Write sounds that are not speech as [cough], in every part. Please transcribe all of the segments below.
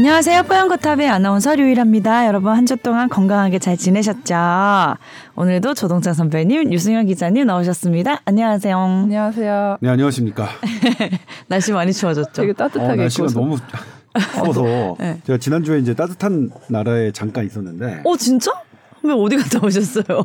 안녕하세요. 뽀얀거탑의 아나운서 류일합니다. 여러분 한 주 동안 건강하게 잘 지내셨죠? 오늘도 조동찬 선배님, 유승현 기자님 나오셨습니다. 안녕하세요. 안녕하세요. 네 안녕하십니까. [laughs] 날씨 많이 추워졌죠? 되게 어, 따뜻하게 날씨가 입고서. 너무 추워서 [laughs] 네. 제가 지난주에 이제 따뜻한 나라에 잠깐 있었는데 어 진짜? 왜 어디 갔다 오셨어요?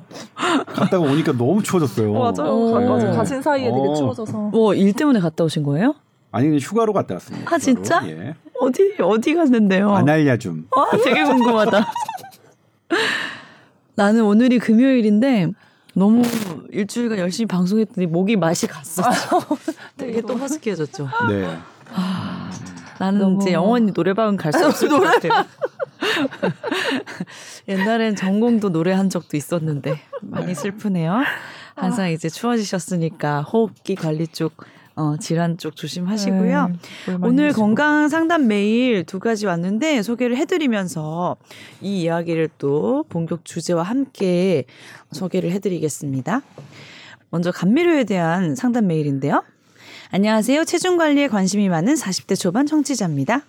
갔다가 오니까 너무 추워졌어요. 맞아요. 가- 네. 맞아. 가신 사이에 되게 어. 추워져서. 뭐 일 때문에 갔다 오신 거예요? 아니 그냥 휴가로 갔다 왔습니다. 아, 진짜? 휴가로. 예. 어디 어디 갔는데요? 아날야줌. 와 되게 궁금하다. [laughs] 나는 오늘이 금요일인데 너무 일주일간 열심히 방송했더니 목이 맛이 갔어. 되게 또 허스키해졌죠. 네. 나는 너무- 이제 영원히 노래방은 갈 수 없을 것 같아요. [laughs] 옛날엔 전공도 노래한 적도 있었는데 많이 슬프네요. 항상 이제 추워지셨으니까 호흡기 관리 쪽, 어, 질환 쪽 조심하시고요. 네, 오늘. 건강 상담 메일 두 가지 왔는데 소개를 해드리면서 이 이야기를 또 본격 주제와 함께 소개를 해드리겠습니다. 먼저 감미료에 대한 상담 메일인데요. 안녕하세요. 체중 관리에 관심이 많은 40대 초반 청취자입니다.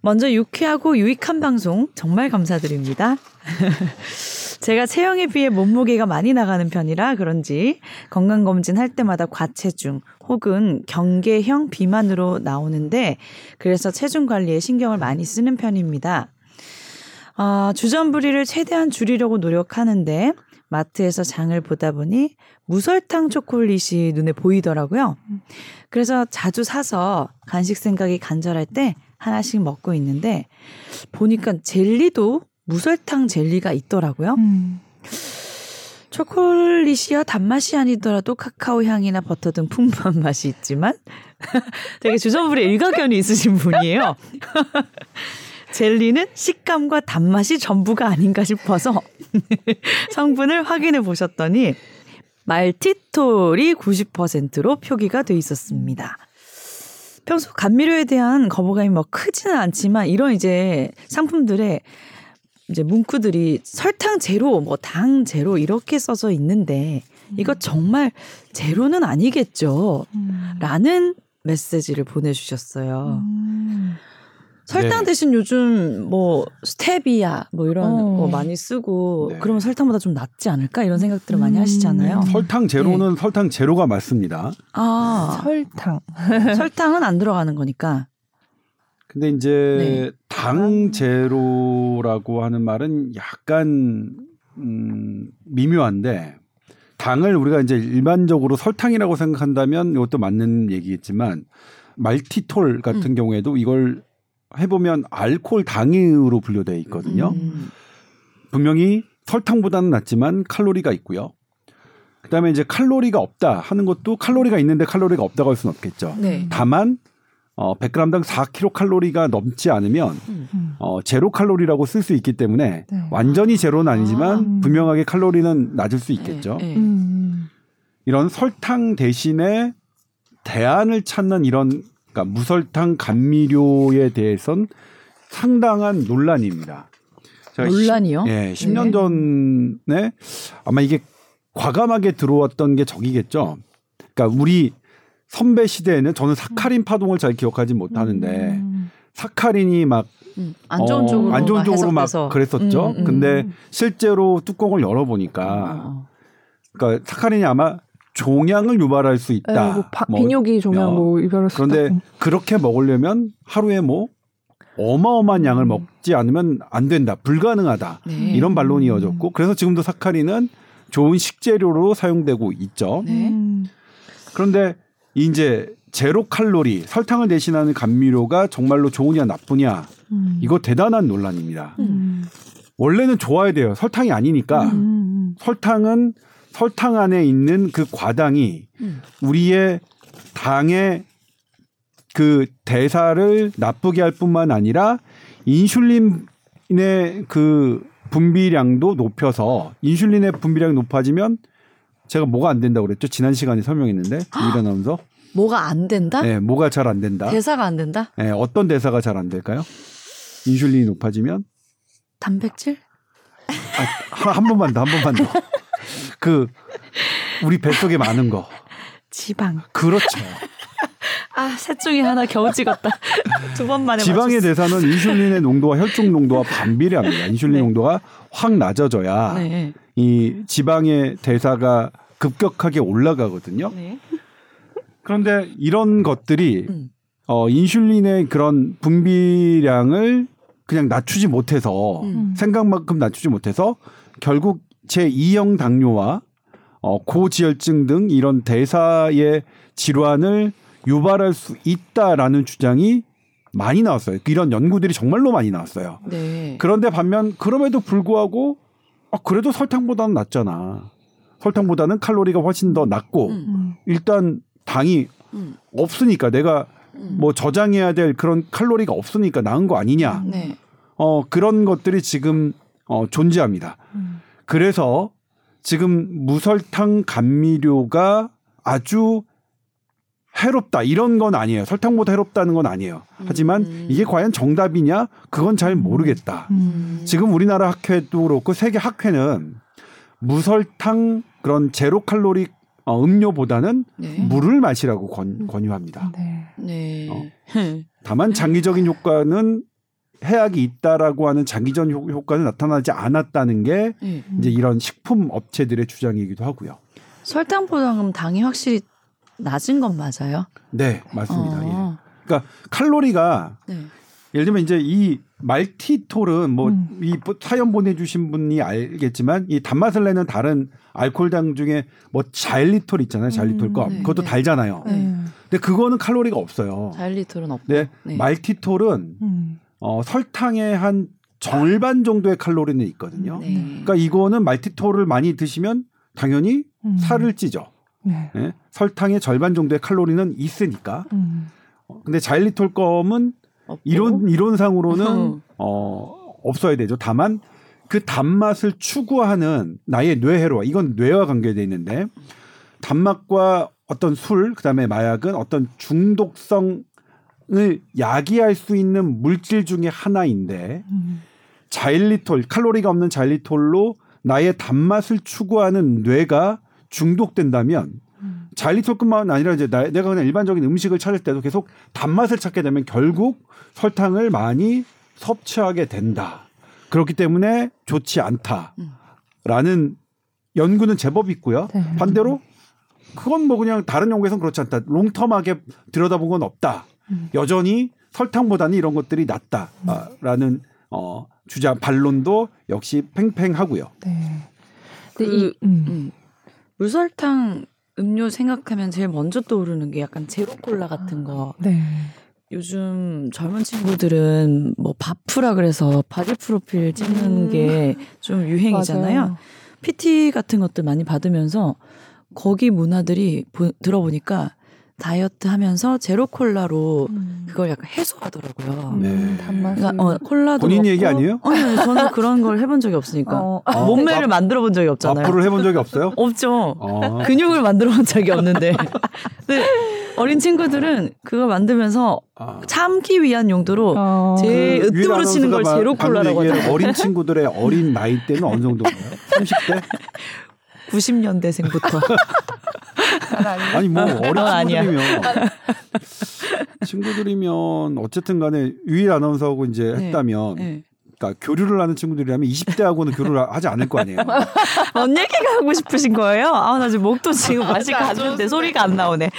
먼저 유쾌하고 유익한 방송 정말 감사드립니다. [laughs] 제가 체형에 비해 몸무게가 많이 나가는 편이라 그런지 건강검진 할 때마다 과체중 혹은 경계형 비만으로 나오는데 그래서 체중 관리에 신경을 많이 쓰는 편입니다. 아, 주전부리를 최대한 줄이려고 노력하는데 마트에서 장을 보다 보니 무설탕 초콜릿이 눈에 보이더라고요. 그래서 자주 사서 간식 생각이 간절할 때 하나씩 먹고 있는데 보니까 젤리도 무설탕 젤리가 있더라고요. 음. 초콜릿이야 단맛이 아니더라도 카카오 향이나 버터 등 풍부한 [laughs] 맛이 있지만 [laughs] 되게 주전부리 일가견이 있으신 분이에요. [laughs] 젤리는 식감과 단맛이 전부가 아닌가 싶어서 성분을 확인해 보셨더니 말티톨이 90%로 표기가 돼 있었습니다. 평소 감미료에 대한 거부감이 뭐 크지는 않지만 이런 이제 상품들에 이제 문구들이 설탕 제로, 뭐 당 제로 이렇게 써져 있는데 이거 정말 제로는 아니겠죠. 음. 라는 메시지를 보내주셨어요. 음. 설탕 네. 대신 요즘 뭐 스테비아 뭐 이런 어. 거 많이 쓰고 네. 그러면 설탕보다 좀 낫지 않을까 이런 생각들을 많이 음. 하시잖아요. 설탕 제로는 설탕 제로가 맞습니다. 아 설탕. [laughs] 설탕은 안 들어가는 거니까. 근데 이제 네. 당 제로라고 하는 말은 약간 음, 미묘한데 당을 우리가 이제 일반적으로 설탕이라고 생각한다면 이것도 맞는 얘기겠지만 말티톨 같은 음. 경우에도 이걸 해보면 알코올 당으로 분류되어 있거든요. 음. 분명히 설탕보다는 낫지만 칼로리가 있고요. 그다음에 이제 칼로리가 없다 하는 것도 칼로리가 있는데 칼로리가 없다고 할 수는 없겠죠. 네. 다만 어 100g당 4kcal가 넘지 않으면 음. 어 제로 칼로리라고 쓸 수 있기 때문에 네. 완전히 제로는 아니지만 아. 분명하게 칼로리는 낮을 수 있겠죠. 네, 네. 음. 이런 설탕 대신에 대안을 찾는 이런 그러니까 무설탕 감미료에 대해선 상당한 논란입니다. 논란이요? 시- 예, 10년 전에 아마 이게 과감하게 들어왔던 게 저기겠죠. 그러니까 우리 선배 시대에는 저는 사카린 파동을 잘 기억하지 못하는데 음. 사카린이 막 음, 안 좋은 쪽으로 안 좋은 쪽으로 막 해석돼서. 그랬었죠. 음, 음. 근데 실제로 뚜껑을 열어 보니까 어. 그러니까 사카린이 아마 종양을 유발할 수 있다. 에, 뭐 바, 뭐 비뇨기 종양 뭐 이별할 수 그런데 있다. 그렇게 먹으려면 하루에 뭐 어마어마한 양을 음. 먹지 않으면 안 된다. 불가능하다. 네. 이런 반론이 이어졌고 그래서 지금도 사카린은 좋은 식재료로 사용되고 있죠. 네. 음. 그런데 이제 제로 칼로리 설탕을 대신하는 감미료가 정말로 좋으냐 나쁘냐 음. 이거 대단한 논란입니다. 음. 원래는 좋아야 돼요. 설탕이 아니니까 음. 설탕은 설탕 안에 있는 그 과당이 음. 우리의 당의 그 대사를 나쁘게 할 뿐만 아니라 인슐린의 그 분비량도 높여서 인슐린의 분비량이 높아지면 제가 뭐가 안 된다고 그랬죠? 지난 시간에 설명했는데 유일 아나운서 뭐가 안 된다? 네, 뭐가 잘 안 된다. 대사가 안 된다? 네, 어떤 대사가 잘 안 될까요? 인슐린이 높아지면 단백질? 아, 한, 한 번만 더, 한 번만 더. 그 우리 뱃속에 많은 거. 지방. 그렇죠. 아, 셋 중에 하나 겨우 찍었다. [laughs] 두 번 만에 지방의 맞췄어. 대사는 인슐린의 농도와 혈중 농도와 반비례합니다. 인슐린 네. 농도가 확 낮아져야 네. 이 지방의 대사가 급격하게 올라가거든요. 네. 그런데 이런 것들이 음. 어, 인슐린의 그런 분비량을 그냥 낮추지 못해서 음. 생각만큼 낮추지 못해서 결국 제2형 당뇨와 어, 고지혈증 등 이런 대사의 질환을 유발할 수 있다라는 주장이 많이 나왔어요. 이런 연구들이 정말로 많이 나왔어요. 네. 그런데 반면 그럼에도 불구하고 아, 그래도 설탕보다는 낫잖아. 설탕보다는 칼로리가 훨씬 더 낮고 음. 음. 일단 당이 음. 없으니까 내가 음. 뭐 저장해야 될 그런 칼로리가 없으니까 나은 거 아니냐. 네. 어 그런 것들이 지금 어 존재합니다. 음. 그래서 지금 무설탕 감미료가 아주 해롭다 이런 건 아니에요. 설탕보다 해롭다는 건 아니에요. 하지만 음. 이게 과연 정답이냐? 그건 잘 모르겠다. 음. 지금 우리나라 학회도 그렇고 세계 학회는 무설탕 그런 제로 칼로리 어, 음료보다는 네. 물을 마시라고 권, 권유합니다. 네. 네. 어. [laughs] 다만 장기적인 효과는 해악이 있다라고 하는 장기전 효- 효과는 나타나지 않았다는 게 네. 이제 이런 식품 업체들의 주장이기도 하고요. 설탕보다 그럼 당이 확실히 낮은 건 맞아요? 네, 맞습니다. 예. 어. 그러니까 칼로리가 네. 예를 들면 이제 이 말티톨은 뭐 음. 이 사연 보내주신 분이 알겠지만 이 단맛을 내는 다른 알코올당 중에 뭐 자일리톨 있잖아요. 자일리톨 음, 거 네, 그것도 네. 달잖아요. 네. 네. 근데 그거는 칼로리가 없어요. 자일리톨은 없고. 네, 네. 말티톨은 음. 어, 설탕의 한 절반 정도의 칼로리는 있거든요. 네. 그러니까 이거는 말티톨을 많이 드시면 당연히 음. 살을 찌죠. 네. 예? 설탕의 절반 정도의 칼로리는 있으니까. 음. 어, 근데 자일리톨 껌은 없고. 이론 이론상으로는 음. 어 없어야 되죠. 다만 그 단맛을 추구하는 나의 뇌회로와 이건 뇌와 관계돼 있는데 단맛과 어떤 술 그다음에 마약은 어떤 중독성을 야기할 수 있는 물질 중에 하나인데 음. 자일리톨 칼로리가 없는 자일리톨로 나의 단맛을 추구하는 뇌가 중독된다면 음. 자일리톨뿐만 아니라 이제 나, 내가 그냥 일반적인 음식을 찾을 때도 계속 단맛을 찾게 되면 결국 설탕을 많이 섭취하게 된다. 그렇기 때문에 좋지 않다라는 연구는 제법 있고요. 네. 반대로 그건 뭐 그냥 다른 연구에서는 그렇지 않다. 롱텀하게 들여다본 건 없다. 음. 여전히 설탕보다는 이런 것들이 낫다라는 어, 주장 반론도 역시 팽팽하고요. 네. 그, 근데 이 음. 음. 무설탕 음료 생각하면 제일 먼저 떠오르는 게 약간 제로콜라 같은 거. 네. 요즘 젊은 친구들은 뭐 바프라 그래서 body 프로필 찍는 음. 게좀 유행이잖아요. 맞아요. PT 같은 것들 많이 받으면서 거기 문화들이 보- 들어보니까 다이어트 하면서 제로 콜라로 음. 그걸 약간 해소하더라고요. 음, 네. 단맛을 그러니까 어, 콜라도 본인 먹고, 얘기 아니에요? 아니, 아니, 저는 그런 걸 해본 적이 없으니까 어, 어. 몸매를 만들어 본 적이 없잖아요. 앞으로 해본 적이 없어요? [laughs] 없죠. 어. 근육을 만들어 본 적이 없는데. [laughs] 근데 어린 친구들은 그거 만들면서 아. 참기 위한 용도로 어. 제일 그 으뜸으로 치는 걸 제로 콜라라고 하잖아요. 어린 친구들의 어린 나이 때는 어느 정도인가요? 30대? [laughs] 90년대생부터. 아니 뭐 어린 넌 아니야. 친구들이면 친구들이면 어쨌든 간에 유일 아나운서하고 이제 네. 했다면 네. 그러니까 교류를 하는 친구들이라면 20대하고는 교류를 하지 않을 거 아니에요. [laughs] 뭔 얘기가 하고 싶으신 거예요? 아, 나 지금 목도 지금 아직 갔는데 소리가 안 나오네.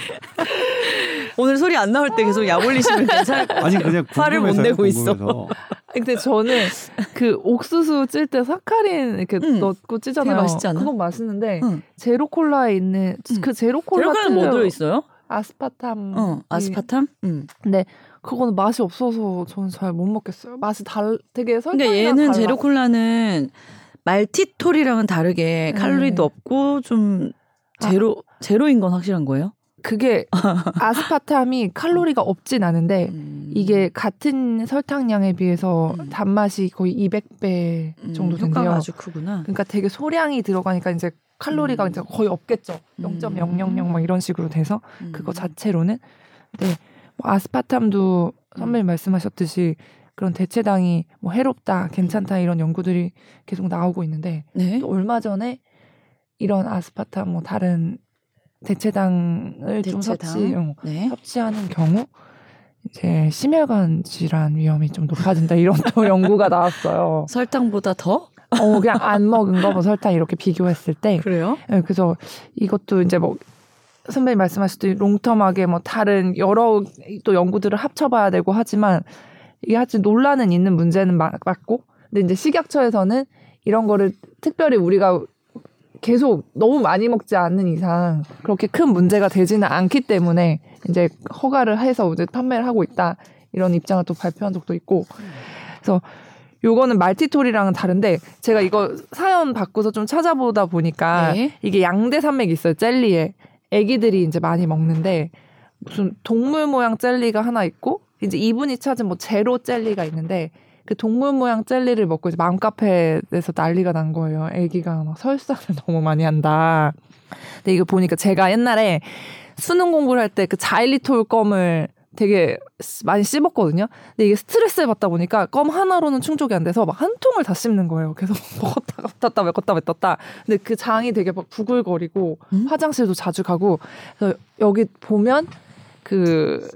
오늘 소리 안 나올 때 계속 약 올리시면 괜찮을 것 같아요. 아니 그냥 화를 못 궁금해서요, 내고 있어. 근데 저는 그 옥수수 찔 때 사카린 이렇게 응. 넣고 찌잖아요. 되게 맛있지 않아? 그건 맛있는데 응. 제로 콜라에 있는 응. 그 제로 콜라 제로 콜라는 뭐 찔려- 들어 있어요? 아스파탐. 어, 아스파탐? 응. 근데 그거는 맛이 없어서 저는 잘 못 먹겠어요. 맛이 달 되게 설탕이랑 그러니까 얘는 달라. 제로 콜라는 말티톨이랑은 다르게 네. 칼로리도 없고 좀 제로 제로인 건 확실한 거예요? 그게 [laughs] 아스파탐이 칼로리가 없진 않은데 음. 이게 같은 설탕량에 비해서 음. 단맛이 거의 200배 음, 정도 된대요. 효과가 아주 크구나. 그러니까 되게 소량이 들어가니까 이제 칼로리가 음. 이제 거의 없겠죠. 음. 0.000막 이런 식으로 돼서 음. 그거 자체로는 근데 뭐 아스파탐도 선배님 말씀하셨듯이 그런 대체당이 뭐 해롭다, 괜찮다 이런 연구들이 계속 나오고 있는데 네. 또 얼마 전에 이런 아스파탐 뭐 다른 대체당을 좀 대체당. 섭취, 어, 네. 섭취하는 경우 이제 심혈관 질환 위험이 좀 높아진다 이런 또 [laughs] 연구가 나왔어요. 설탕보다 더? 어 그냥 안 먹은 거뭐 설탕 이렇게 비교했을 때 그래요? 네, 그래서 이것도 이제 뭐 선배님 말씀하셨듯이 롱텀하게 뭐 다른 여러 또 연구들을 합쳐봐야 되고 하지만 이게 하여튼 논란은 있는 문제는 마- 맞고 근데 이제 식약처에서는 이런 거를 특별히 우리가 계속 너무 많이 먹지 않는 이상 그렇게 큰 문제가 되지는 않기 때문에 이제 허가를 해서 이제 판매를 하고 있다. 이런 입장을 또 발표한 적도 있고. 그래서 요거는 말티톨이랑은 다른데 제가 이거 사연 받고서 좀 찾아보다 보니까 네. 이게 양대 산맥이 있어요 젤리에. 애기들이 이제 많이 먹는데 무슨 동물 모양 젤리가 하나 있고 이제 이분이 찾은 뭐 제로 젤리가 있는데 그 동물 모양 젤리를 먹고 이제 맘카페에서 난리가 난 거예요. 애기가 막 설사를 [laughs] 너무 많이 한다. 근데 이거 보니까 제가 옛날에 수능 공부를 할 때 그 자일리톨 껌을 되게 스- 많이 씹었거든요. 근데 이게 스트레스를 받다 보니까 껌 하나로는 충족이 안 돼서 막 한 통을 다 씹는 거예요. 계속 [laughs] 먹었다가 뱉었다 먹었다 뱉었다. 근데 그 장이 되게 막 부글거리고 음? 화장실도 자주 가고 그래서 여기 보면 그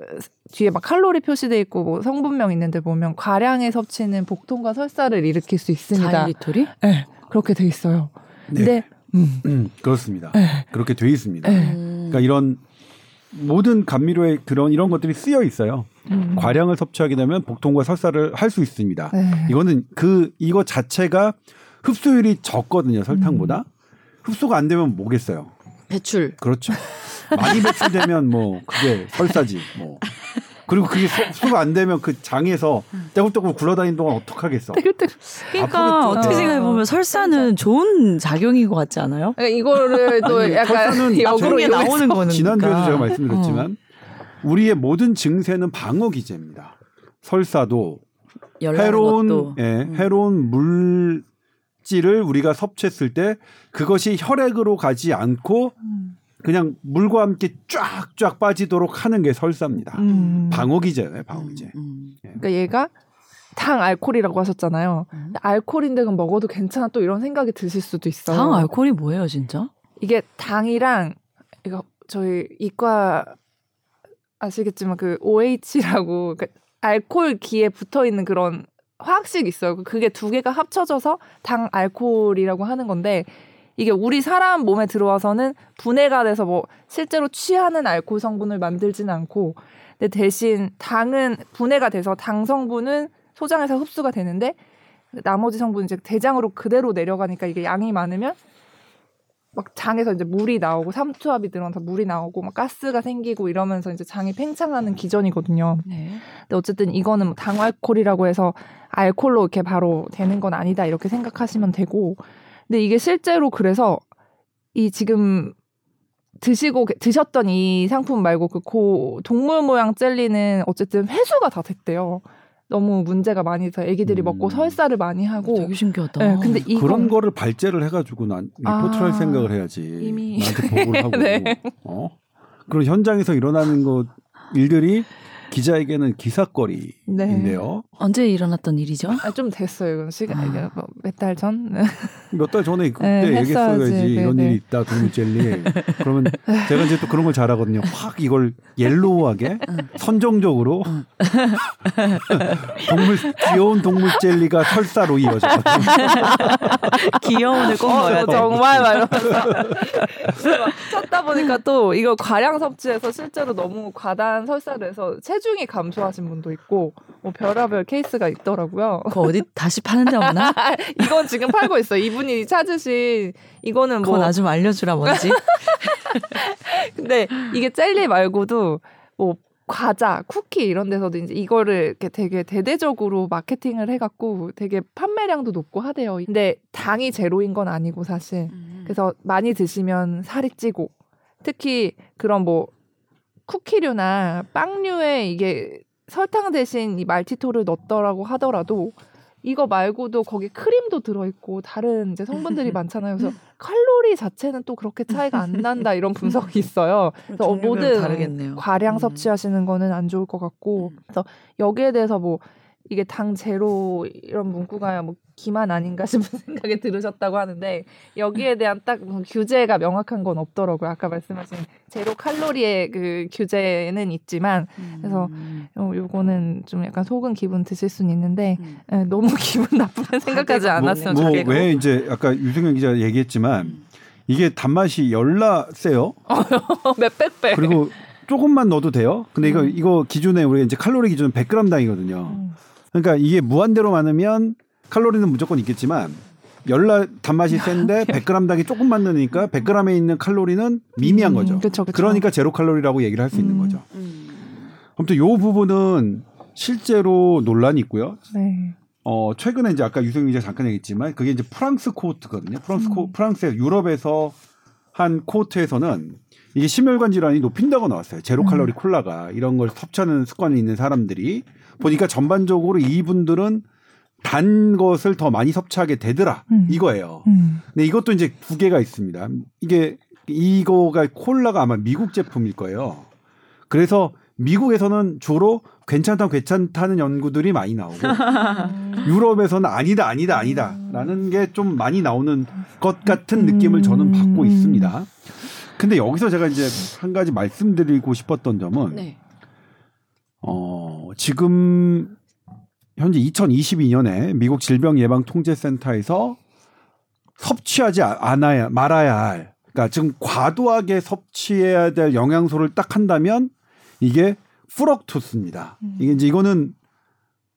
뒤에 막 칼로리 표시돼 있고 뭐 성분명 있는데 보면 과량의 섭취는 복통과 설사를 일으킬 수 있습니다. 자일리톨이? 네, 그렇게 돼 있어요. 네. 근데 음, 음, 그렇습니다. 네. 그렇게 돼 있습니다. 네. 음. 그러니까 이런 모든 감미료에 그런 이런 것들이 쓰여 있어요. 음. 과량을 섭취하게 되면 복통과 설사를 할 수 있습니다. 네. 이거는 그 이거 자체가 흡수율이 적거든요 설탕보다 음. 흡수가 안 되면 뭐겠어요 배출. 그렇죠 많이 배출되면 뭐 그게 설사지 뭐 그리고 그게 소- 흡수가 안 되면 그 장에서 떼굴떼굴 굴러다니는 동안 어떡하겠어 그러니까. 어떻게 어. 생각해 보면 설사는 좋은 작용인 것 같지 않아요? 그러니까 이거를 또 아니, 약간 설사는 [laughs] 역으로 나오는 거는 지난주에도. 제가 말씀드렸지만 우리의 모든 증세는 방어 기제입니다 설사도 해로운 것도. 예, 음. 해로운 물질을 우리가 섭취했을 때 그것이 혈액으로 가지 않고 음. 그냥 물과 함께 쫙쫙 빠지도록 하는 게 설사입니다. 음. 방어 기제예요, 방어 기제. 음. 그러니까 얘가 당 알코올이라고 하셨잖아요. 음. 알코올인데 그럼 먹어도 괜찮아 또 이런 생각이 드실 수도 있어요. 당 알코올이 뭐예요, 진짜? 이게 당이랑 이거 저희 이과 아시겠지만 그 OH라고 그 알코올 기에 붙어 있는 그런 화학식 있어요. 그게 두 개가 합쳐져서 당 알코올이라고 하는 건데 이게 우리 사람 몸에 들어와서는 분해가 돼서 뭐 실제로 취하는 알코올 성분을 만들지는 않고 근데 대신 당은 분해가 돼서 당 성분은 소장에서 흡수가 되는데 나머지 성분은 이제 대장으로 그대로 내려가니까 이게 양이 많으면 막 장에서 이제 물이 나오고 삼투압이 들어서 물이 나오고 막 가스가 생기고 이러면서 이제 장이 팽창하는 기전이거든요. 네. 근데 어쨌든 이거는 뭐 당알콜이라고 해서 알콜로 이렇게 바로 되는 건 아니다 이렇게 생각하시면 되고 근데 이게 실제로 그래서 이 지금 드시고 드셨던 이 상품 말고 그 고 동물 모양 젤리는 어쨌든 회수가 다 됐대요. 너무 문제가 많이 돼서 애기들이 음. 먹고 설사를 많이 하고 되게 신기하다. 네, 근데 이건 그런 거를 발제를 해가지고 난 리포트를 할 아, 생각을 해야지. 이미. 나한테 보고를 [laughs] 하고. 네. 어? 그런 현장에서 일어나는 것 일들이 기자에게는 기사거리인데요. 언제 일어났던 일이죠? 아, 좀 됐어요. 이건 시간 아. 뭐 몇달 전. [laughs] 몇 달 전에 그때 네, 얘기했어야지 했어야지. 이런 네, 일이 네. 있다 동물 젤리. 그러면 제가 이제 또 그런 걸 잘하거든요. 확 이걸 옐로우하게 선정적으로 [laughs] 동물 귀여운 동물 젤리가 설사로 이어져. [laughs] 귀여운을 꼭 넣어야 어, 돼. 정말 막 찾다 보니까 또 이거 과량 섭취해서 실제로 너무 해서 체 중이 감소하신 분도 있고 뭐 별하별 케이스가 있더라고요. 그거 어디 다시 파는 데 없나? [laughs] 이건 지금 팔고 있어. 요 이분이 찾으신 이거는 뭐 나 좀 알려주라 뭔지. [laughs] 근데 이게 젤리 말고도 뭐 과자, 쿠키 이런 데서도 이제 이거를 이렇게 되게 대대적으로 마케팅을 해갖고 되게 판매량도 높고 하대요. 근데 당이 제로인 건 아니고 사실. 그래서 많이 드시면 살이 찌고 특히 그런 뭐 쿠키류나 빵류에 이게 설탕 대신 이 말티톨을 넣었더라고 하더라도 이거 말고도 거기 크림도 들어있고 다른 이제 성분들이 [laughs] 많잖아요. 그래서 칼로리 자체는 또 그렇게 차이가 안 난다 이런 [laughs] 분석이 있어요. 그래서 어, 모든 다르겠네요. 과량 음. 섭취하시는 거는 안 좋을 것 같고 그래서 여기에 대해서 뭐 이게 당 제로 이런 문구가 뭐 기만 아닌가 [laughs] 싶은 생각이 들으셨다고 하는데 여기에 대한 딱 뭐 규제가 명확한 건 없더라고요. 아까 말씀하신 제로 칼로리의 그 규제는 있지만 그래서 음. 어, 요거는 좀 약간 속은 기분 드실 수는 있는데 음. 예, 너무 [laughs] 기분 나쁘게 생각하지 뭐- 않았으면 뭐 좋겠고 왜 이제 아까 유승현 기자 얘기했지만 이게 단맛이 열나 세요. [laughs] 몇백 배. 그리고 조금만 넣어도 돼요. 근데 이거 음. 이거 기준에 우리가 이제 칼로리 기준은 100g 당이거든요. 음. 그러니까 이게 무한대로 많으면 칼로리는 무조건 있겠지만 열나 단맛이 센데 100g 당이 조금만 넣으니까 100g에 있는 칼로리는 미미한 음, 거죠. 그쵸, 그쵸. 그러니까 제로 칼로리라고 얘기를 할 수 있는 음. 거죠. 음. 아무튼 요 부분은 실제로 논란이 있고요. 네. 어, 최근에 이제 아까 유승민 기자 잠깐 얘기했지만 그게 이제 프랑스 코호트거든요. 프랑스 코, 음. 프랑스 유럽에서 한 코호트에서는 이게 심혈관 질환이 높인다고 나왔어요. 제로 음. 칼로리 콜라가 이런 걸 섭취하는 습관이 있는 사람들이 보니까 전반적으로 이분들은 단 것을 더 많이 섭취하게 되더라 음. 이거예요. 음. 근데 이것도 이제 두 개가 있습니다. 이게 이거가 콜라가 아마 미국 제품일 거예요. 그래서 미국에서는 주로 괜찮다 괜찮다는 연구들이 많이 나오고 [laughs] 유럽에서는 아니다 아니다 아니다라는 게 좀 많이 나오는 것 같은 느낌을 저는 받고 음. 있습니다. 근데 여기서 제가 이제 한 가지 말씀드리고 싶었던 점은 네. 어, 지금 현재 2022년에 미국 질병예방통제센터에서 섭취하지 아- 않아야 말아야 할 그러니까 지금 과도하게 섭취해야 될 영양소를 딱 한다면 이게 프럭토스입니다. 음. 이게 이제 이거는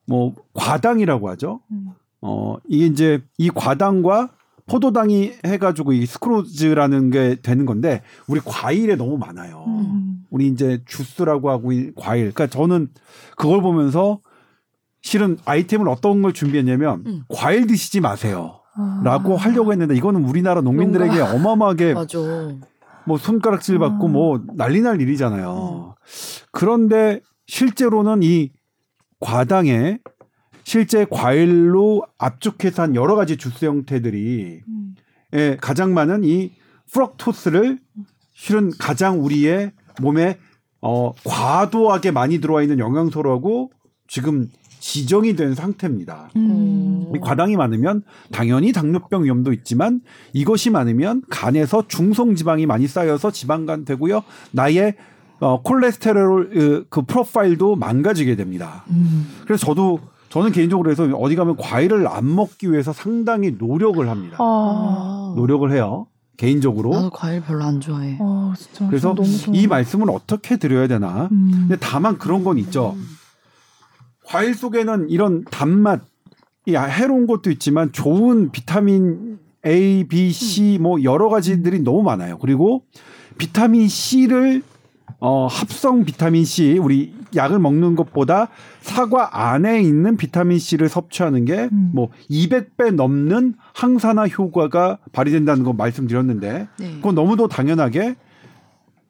뭐 과당이라고 하죠. 음. 어 이게 이제 이 과당과 포도당이 해가지고 이 스크로즈라는 게 되는 건데 우리 과일에 너무 많아요. 음. 우리 이제 주스라고 하고 이 과일. 그러니까 저는 그걸 보면서 실은 아이템을 어떤 걸 준비했냐면 음. 과일 드시지 마세요. 아. 라고 하려고 했는데 이거는 우리나라 농민들에게 어마어마하게 [laughs] 맞아. 뭐 손가락질 받고 아. 뭐 난리 날 일이잖아요. 그런데 실제로는 이 과당에 실제 과일로 압축해서 한 여러 가지 주스 형태들이 음. 예, 가장 많은 이 프럭토스를 실은 가장 우리의 몸에 어, 과도하게 많이 들어와 있는 영양소라고 지금 지정이 된 상태입니다. 음. 이 과당이 많으면 당연히 당뇨병 위험도 있지만 이것이 많으면 간에서 중성 지방이 많이 쌓여서 지방간 되고요. 나의 어, 콜레스테롤 그, 그 프로파일도 망가지게 됩니다. 음. 그래서 저도 저는 개인적으로 해서 어디 가면 과일을 안 먹기 위해서 상당히 노력을 합니다. 아. 노력을 해요. 개인적으로. 나도 과일 별로 안 좋아해. 아, 진짜. 그래서. 이 말씀을 어떻게 드려야 되나? 음. 근데 다만 그런 건 있죠. 과일 속에는 이런 단맛, 이 해로운 것도 있지만 좋은 비타민 A, B, C 뭐 여러 가지들이 너무 많아요. 그리고 비타민 C를 어, 합성 비타민 C 우리 약을 먹는 것보다 사과 안에 있는 비타민 C를 섭취하는 게 음. 뭐 200배 넘는 항산화 효과가 발휘된다는 거 말씀드렸는데 네. 그건 너무도 당연하게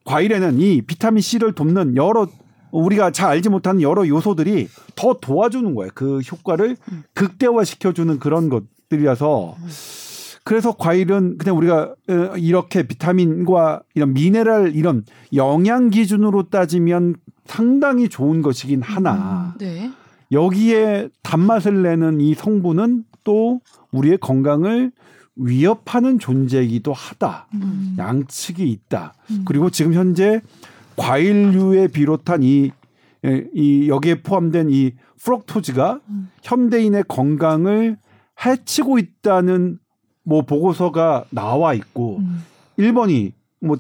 과일에는 이 비타민 C를 돕는 여러 우리가 잘 알지 못하는 여러 요소들이 더 도와주는 거예요. 그 효과를 음. 극대화시켜주는 그런 것들이라서 그래서 과일은 그냥 우리가 어, 이렇게 비타민과 이런 미네랄 이런 영양 기준으로 따지면 상당히 좋은 것이긴 하나 네. 여기에 단맛을 내는 이 성분은 또 우리의 건강을 위협하는 존재이기도 하다. 음. 양측이 있다. 음. 그리고 지금 현재 과일류에 비롯한 이, 에, 이 여기에 포함된 이 프럭토즈가 음. 현대인의 건강을 해치고 있다는 뭐 보고서가 나와 있고 음. 1번이 뭐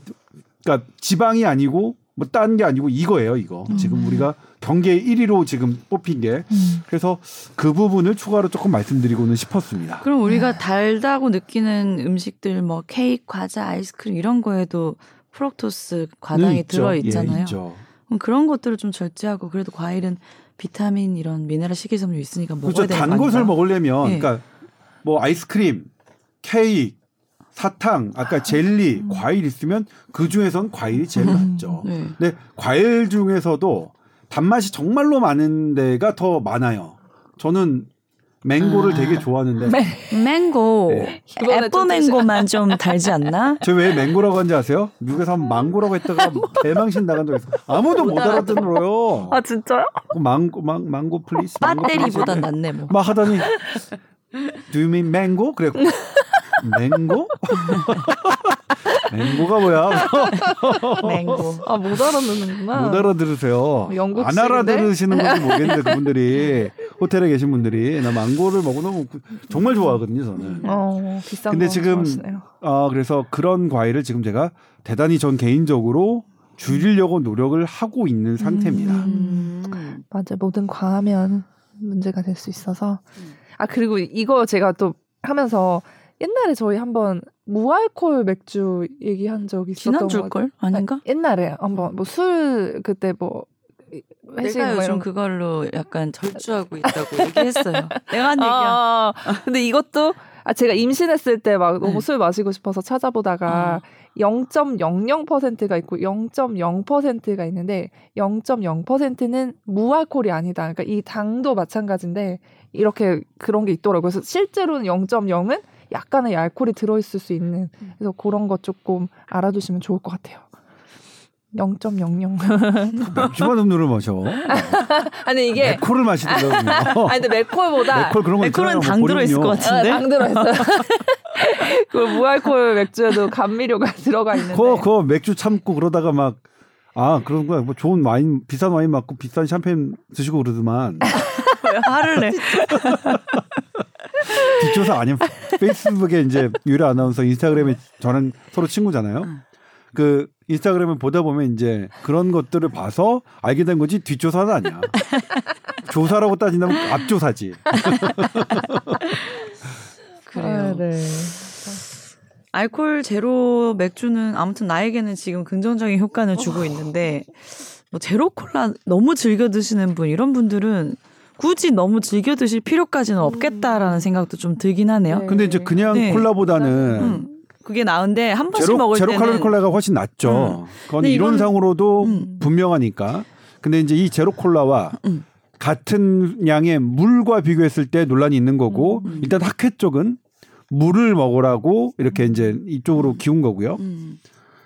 그러니까 지방이 아니고 뭐 딴 게 아니고 이거예요, 이거. 지금 음. 우리가 경계 1위로 지금 뽑힌 게 음. 그래서 그 부분을 추가로 조금 말씀드리고는 싶었습니다. 그럼 우리가 달다고 느끼는 음식들 뭐 케이크, 과자, 아이스크림 이런 거에도 프럭토스 과당이 있죠. 들어 예, 있잖아요. 그럼 그런 것들을 좀 절제하고 그래도 과일은 비타민 이런 미네랄 식이섬유 있으니까 먹어야 그렇죠. 되는 단거 것을? 먹으려면 예. 그러니까 뭐 아이스크림, 케이크, 사탕, 아까 젤리, 음. 과일 있으면 그 중에선 과일이 제일 음. 낫죠. 네. 근데 과일 중에서도 단맛이 정말로 많은 데가 더 많아요. 저는 맹고를 아. 되게 좋아하는데 맹고. 네. 애플 좀 맹고만 좀 달지 않나? [laughs] 저 왜 맹고라고 하는지 아세요? 미국에서 한 망고라고 했다가 대망신 나간 적 있어. 아무도 못 알아들어요. 아 진짜요? 그 망고 망 망고 please. Please. 낫네 뭐. 막 하더니 Do you mean mango? 그래. Mango? Mango가 뭐야? 맹고. 아 못 알아듣는구나. 못 알아들으세요. 영국식인데? 안 알아들으시는 건지 모르겠는데 그분들이 호텔에 계신 분들이 나 망고를 먹어놓으면 정말 좋아하거든요 저는. 어 비싼 근데 거 지금. 아 그래서 그런 과일을 지금 제가 대단히 전 개인적으로 줄이려고 노력을 하고 있는 상태입니다. 음. 맞아 모든 과하면 문제가 될 수 있어서 아 그리고 이거 제가 또 하면서 옛날에 저희 한번 무알콜 맥주 얘기한 적이 있었던 지난줄 것걸 아닌가? 옛날에 한번 뭐 술 그때 뭐 회식 내가 뭐 요즘 이런 그걸로 약간 절주하고 있다고 얘기했어요. [laughs] 내가 한 얘기야. 아, 근데 이것도 아 제가 임신했을 때 막 너무 네. 술 마시고 싶어서 찾아보다가 0.00%가 있고 0.0%가 있는데 0.0%는 무알콜이 아니다. 그러니까 이 당도 마찬가지인데 이렇게 그런 게 있더라고요. 그래서 실제로는 0.0은 약간의 알코올이 들어있을 수 있는 그래서 그런 거 조금 알아두시면 좋을 것 같아요. 0.00. 맥주만 [laughs] 음료를 마셔. [laughs] 아니 이게 맥코를 마시더라고요. 아니 근데 맥콜보다 맥콜 그런 거 맥콜은 있잖아요. 당뭐 들어 있을 보리음료. 것 같은데. 아, 당 들어 있어요. [laughs] 그 무알콜 맥주에도 감미료가 들어가 있는데. 그거 그거 맥주 참고 그러다가 막 아 그런 거야. 뭐 좋은 와인 비싼 와인 맞고 비싼 샴페인 드시고 그러더만 화를 내. 뒷조사 아니면 페이스북에 이제 유래 아나운서 인스타그램에 저는 서로 친구잖아요. 응. 그 인스타그램을 보다 보면 이제 그런 것들을 봐서 알게 된 거지 뒷조사는 아니야. [laughs] 조사라고 따진다면 앞조사지. [laughs] 그래요. 아, 네. 알코올 제로 맥주는 아무튼 나에게는 지금 긍정적인 효과는 주고 있는데 뭐 제로 콜라 너무 즐겨 드시는 분 이런 분들은 굳이 너무 즐겨 드실 필요까지는 없겠다라는 생각도 좀 들긴 하네요. 네. 근데 이제 그냥 네. 콜라보다는 음, 그게 나은데 한 번씩 제로 먹을 제로 때는 칼로리 콜라가 훨씬 낫죠. 그건 근데 이건- 이론상으로도 음. 분명하니까. 근데 이제 이 제로 콜라와 음. 같은 양의 물과 비교했을 때 논란이 있는 거고 음. 일단 학회 쪽은 물을 먹으라고 이렇게 이제 이쪽으로 기운 거고요. 음.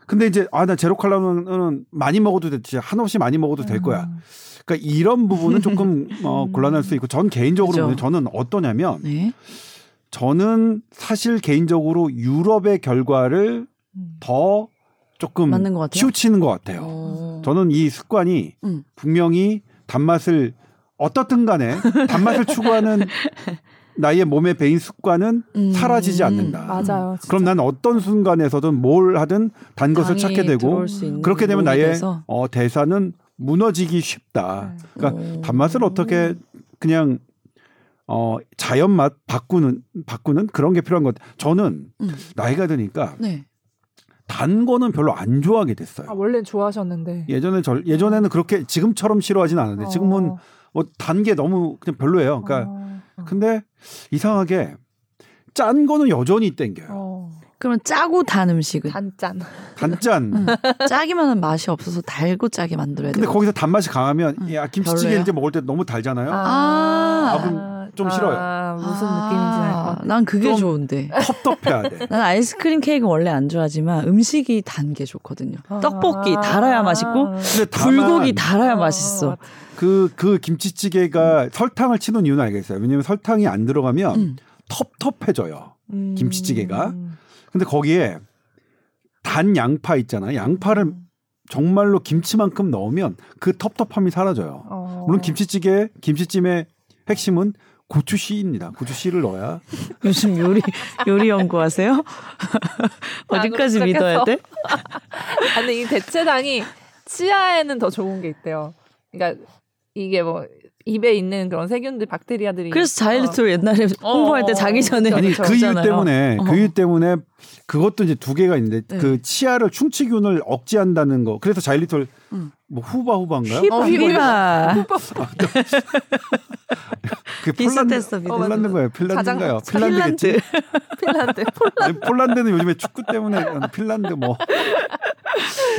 근데 이제 아 나 제로 콜라는 많이 먹어도 되지 한없이 많이 먹어도 될 거야. 그러니까 이런 부분은 조금 [laughs] 어, 곤란할 수 있고 전 개인적으로 그죠. 보면 저는 어떠냐면 네. 저는 사실 개인적으로 유럽의 결과를 음. 더 조금 것. 치우치는 것 같아요. 어. 저는 이 습관이 음. 분명히 단맛을 어떻든 간에 단맛을 추구하는 [laughs] 나의 몸에 배인 습관은 음. 사라지지 않는다. 맞아요. 진짜. 그럼 난 어떤 순간에서든 뭘 하든 단 것을 찾게 되고 그렇게 되면 나의 돼서. 어, 대사는 무너지기 쉽다. 네. 그러니까 오. 단맛을 어떻게 그냥 어 자연 맛 바꾸는 바꾸는 그런 게 필요한 것. 같아요. 저는 음. 나이가 드니까 네. 단 거는 별로 안 좋아하게 됐어요. 아, 원래는 좋아하셨는데. 예전에 절 예전에는 그렇게 지금처럼 싫어하진 않았는데 지금은 어. 뭐단 게 너무 그냥 별로예요. 그러니까 어. 근데 이상하게 짠 거는 여전히 땡겨요. 어. 그러면 짜고 단 음식은 단짠. 단짠. 음. 짜기만은 맛이 없어서 달고 짜게 만들어야 근데 돼요. 거기서 단맛이 강하면 음, 야 김치찌개 별로예요? 이제 먹을 때 너무 달잖아요. 아. 아, 좀 싫어요. 아, 무슨 느낌인지 알것 아, 같아. 난 그게 좀- 좋은데. 텁텁해야 돼. [laughs] 난 아이스크림 케이크 원래 안 좋아하지만 음식이 단 게 좋거든요. 아. 떡볶이 달아야 맛있고 근데 다만 불고기 달아야 어, 맛있어. 그, 그 김치찌개가 설탕을 치는 이유는 알겠어요. 왜냐면 설탕이 안 들어가면 음. 텁텁해져요. 음. 김치찌개가? 근데 거기에 단 양파 있잖아요. 양파를 음. 정말로 김치만큼 넣으면 그 텁텁함이 사라져요. 어. 물론 김치찌개, 김치찜의 핵심은 고추 씨입니다. 고추 씨를 넣어야. [laughs] 요즘 요리 요리 연구하세요? [laughs] 어디까지 그렇게 믿어야 돼? [laughs] 아, 근데 이 대체당이 치아에는 더 좋은 게 있대요. 그러니까 이게 뭐 입에 있는 그런 세균들, 박테리아들이 그래서 자일리톨 옛날에 [laughs] 어, 홍보할 때 자기 전에 아니 그렇죠. 그 이유. 때문에 어. 그 이유 때문에 그것도 이제 두 개가 있는데 네. 그 치아를 충치균을 억제한다는 거. 그래서 자일리톨 음. 뭐 후바 후바인가요? 휘바 어, 휘바 그 폴란드 비슷했어 비슷했어. 폴란드 거예요. 핀란드인가요? 핀란드겠지. 핀란드. [laughs] 아니, 폴란드는 요즘에 축구 때문에 핀란드 뭐.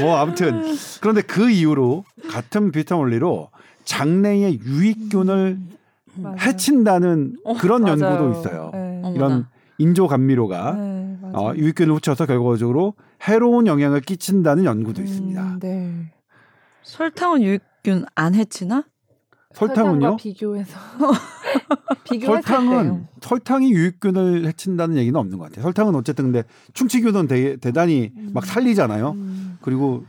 뭐 아무튼 그런데 그 이후로 같은 비슷한 원리로 장내의 유익균을 맞아요. 해친다는 어, 그런 맞아요. 연구도 있어요. 네. 어머. 이런 인조 감미료가 네. 어, 유익균을 훔쳐서 결과적으로 해로운 영향을 끼친다는 연구도 있습니다. 음, 네. 설탕은 유익균 안 해치나? 설탕은요? 비교해서 [laughs] 설탕은 때요. 설탕이 유익균을 해친다는 얘기는 없는 것 같아요. 설탕은 어쨌든 근데 충치균은 되게 대단히 막 살리잖아요. 음. 그리고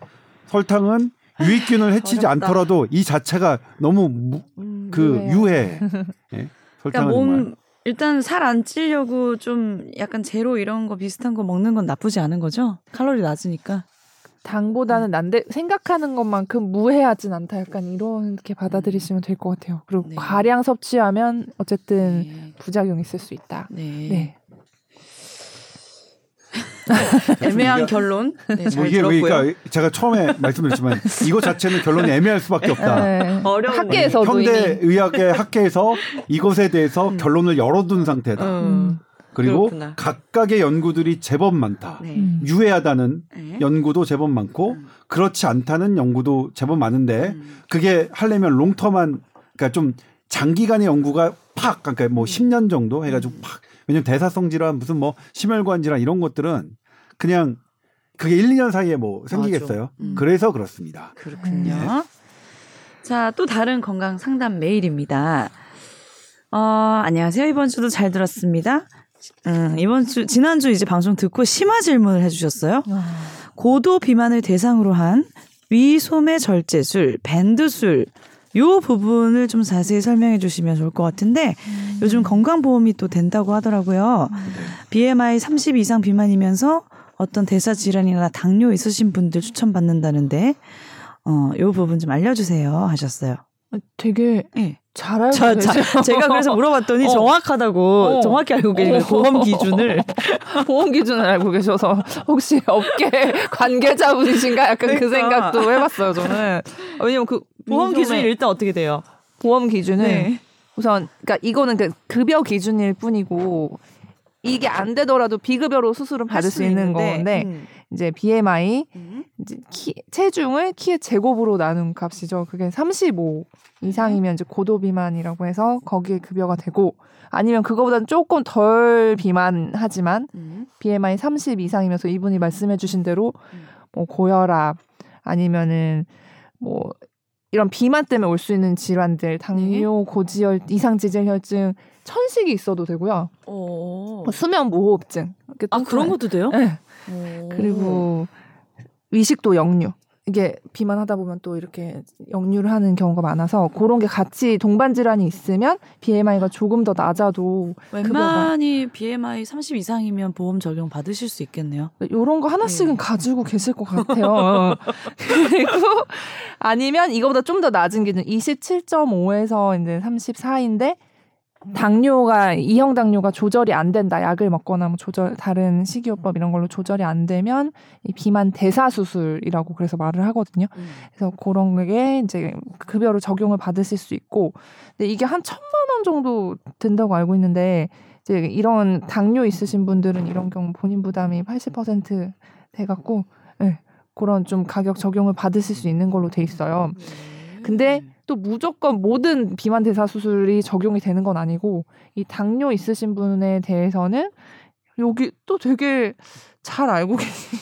설탕은 유익균을 해치지 어렵다. 않더라도 이 자체가 너무 무- 음, 그. 유해. [laughs] 예? 그러니까 몸 정말 일단 살 안 찌려고 좀 약간 제로 이런 거 비슷한 거 먹는 건 나쁘지 않은 거죠? 칼로리 낮으니까. 당보다는 난데 생각하는 것만큼 무해하진 않다. 약간 이렇게 받아들이시면 될 것 같아요. 그리고 네. 과량 섭취하면 어쨌든 네. 부작용이 있을 수 있다. 네. 네. 애매한 결론. 네, 잘뭐 이게 들었고요. 그러니까 제가 처음에 말씀드렸지만 이거 자체는 결론이 애매할 수밖에 없다. 네. 어려운 학계에서도 현대 의학의 학회에서 이것에 대해서 음. 결론을 열어둔 상태다. 음. 그리고 그렇구나. 각각의 연구들이 제법 많다. 네. 음. 유해하다는 네. 연구도 제법 많고 음. 그렇지 않다는 연구도 제법 많은데 음. 그게 하려면 롱텀한 그러니까 좀 장기간의 연구가 팍 그러니까 뭐 음. 10년 정도 해가지고 팍 왜냐면 대사성 질환 무슨 뭐 심혈관 질환 이런 것들은 그냥 그게 1, 2년 사이에 뭐 생기겠어요. 음. 그래서 그렇습니다. 그렇군요. 네. 자, 또 다른 건강 상담 메일입니다. 어, 안녕하세요. 이번 주도 잘 들었습니다. 음, 이번 주, 지난주 이제 방송 듣고 심화 질문을 해주셨어요. 아, 고도 비만을 대상으로 한 위소매 절제술, 밴드술, 요 부분을 좀 자세히 설명해 주시면 좋을 것 같은데 요즘 건강보험이 또 된다고 하더라고요. BMI 30 이상 비만이면서 어떤 대사 질환이나 당뇨 있으신 분들 추천받는다는데 어, 요 부분 좀 알려주세요 하셨어요. 되게 예. 잘 알고 저, 자, 계세요. 제가 그래서 물어봤더니 [laughs] 어. 정확하다고 어. 정확히 알고 어. 보험 기준을 [laughs] 보험 기준을 알고 계셔서 혹시 업계 [laughs] 관계자분이신가 약간 그 그러니까. 생각도 해봤어요 저는 왜냐면 그 보험 기준이 일단 어떻게 돼요? 보험 기준은 네. 우선 그러니까 이거는 그 급여 기준일 뿐이고 이게 안 되더라도 비급여로 수술을 받을 수 있는 건데 음. 이제 BMI 음. 이제 키, 체중을 키의 제곱으로 나눈 값이죠. 그게 35 이상이면 이제 고도 비만이라고 해서 거기에 급여가 되고 아니면 그거보다는 조금 덜 비만하지만 음. BMI 30 이상이면서 이분이 말씀해주신 대로 음. 뭐 고혈압 아니면은 뭐 이런 비만 때문에 올 수 있는 질환들 당뇨, 고지혈, 이상 지질혈증, 천식이 있어도 되고요. 어. 뭐 수면 무호흡증. 아 그런 것도 돼요? 네. 오. 그리고 위식도 역류. 이게 비만하다 보면 또 이렇게 역류를 하는 경우가 많아서 그런 게 같이 동반 질환이 있으면 BMI가 조금 더 낮아도 웬만히 BMI 30 이상이면 보험 적용 받으실 수 있겠네요. 요런 거 하나씩은 네. 가지고 계실 것 같아요. [laughs] 그리고 아니면 이거보다 좀 더 낮은 기준 27.5에서 이제 34인데 당뇨가 이형 당뇨가 조절이 안 된다. 약을 먹거나 뭐 조절 다른 식이요법 이런 걸로 조절이 안 되면 이 비만 대사 수술이라고 그래서 말을 하거든요. 그래서 그런 게 이제 급여로 적용을 받으실 수 있고 근데 이게 한 천만 원 정도 든다고 알고 있는데 이제 이런 당뇨 있으신 분들은 이런 경우 본인 부담이 80% 돼 갖고 네, 그런 좀 가격 적용을 받으실 수 있는 걸로 돼 있어요. 근데 또 무조건 모든 비만 대사 수술이 적용이 되는 건 아니고 이 당뇨 있으신 분에 대해서는 여기 또 되게 잘 알고 [laughs] 계신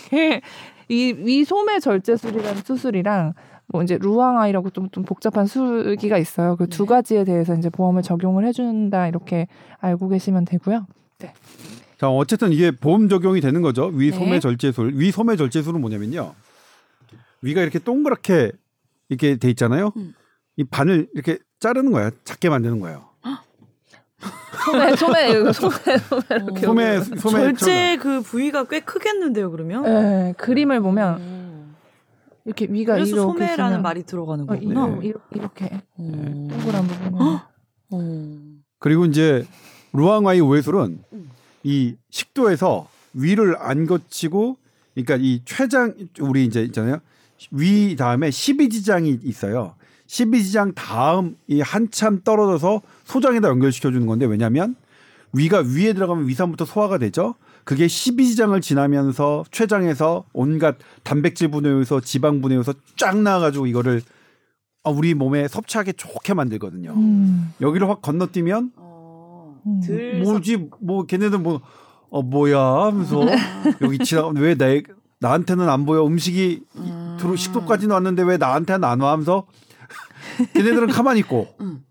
게이 위소매 절제술이라는 수술이랑 뭐 이제 루앙아이라고 좀, 좀 복잡한 수기가 있어요. 그두 네. 가지에 대해서 이제 보험을 적용을 해준다 이렇게 알고 계시면 되고요. 자 어쨌든 이게 보험 적용이 되는 거죠. 위소매 네. 절제술. 위소매 절제술은 뭐냐면요. 위가 이렇게 동그랗게 이렇게 돼 있잖아요. 음. 이 반을 이렇게 자르는 거야. 작게 만드는 거예요. 소매 소매 [laughs] 소매 소매 이렇게 소매 오고. 소매 절제 그 부위가 꽤 크겠는데요, 그러면? 네, 그림을 보면 음. 이렇게 위가 그래서 이렇게 소매라는 있으면 말이 들어가는 어, 거구나. 네. 이렇게, 이렇게 음. 동그란 부분. 음. 그리고 이제 루앙와이 우회술은 음. 이 식도에서 위를 안 거치고 그러니까 이 췌장 우리 이제 있잖아요. 위 다음에 12지장이 있어요. 12지장 다음 이 한참 떨어져서 소장에다 연결시켜 주는 건데 왜냐면 위가 위에 들어가면 위산부터 소화가 되죠. 그게 12지장을 지나면서 췌장에서 온갖 단백질 분해에서 지방 분해에서 쫙 나와가지고 이거를 아, 우리 몸에 섭취하기 좋게 만들거든요. 음. 여기를 확 건너뛰면 어, 음. 들 뭐지 뭐 걔네들 뭐어 뭐야 하면서 여기 지나 왜내 나한테는 안 보여 음식이 음. 들어 식도까지는 왔는데 왜 나한테는 안 와 하면서 [laughs] 걔네들은 가만히 있고 [laughs] 음.